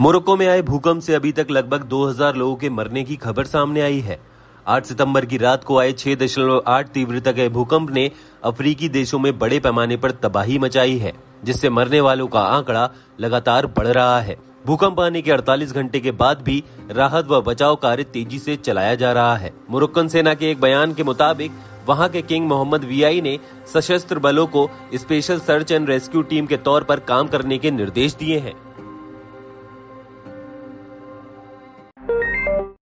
Morocco में आए भूकंप से अभी तक लगभग 2000 लोगों के मरने की खबर सामने आई है। 8 सितंबर की रात को आए 6.8 तीव्रता के भूकंप ने अफ्रीकी देशों में बड़े पैमाने पर तबाही मचाई है, जिससे मरने वालों का आंकड़ा लगातार बढ़ रहा है। भूकंप आने के 48 घंटे के बाद भी राहत व बचाव कार्य तेज़ी से चलाया जा रहा है। मोरक्कन सेना के एक बयान के मुताबिक, वहाँ के किंग मोहम्मद वीआई ने सशस्त्र बलों को special search and rescue team के तौर पर काम करने के निर्देश दिए हैं।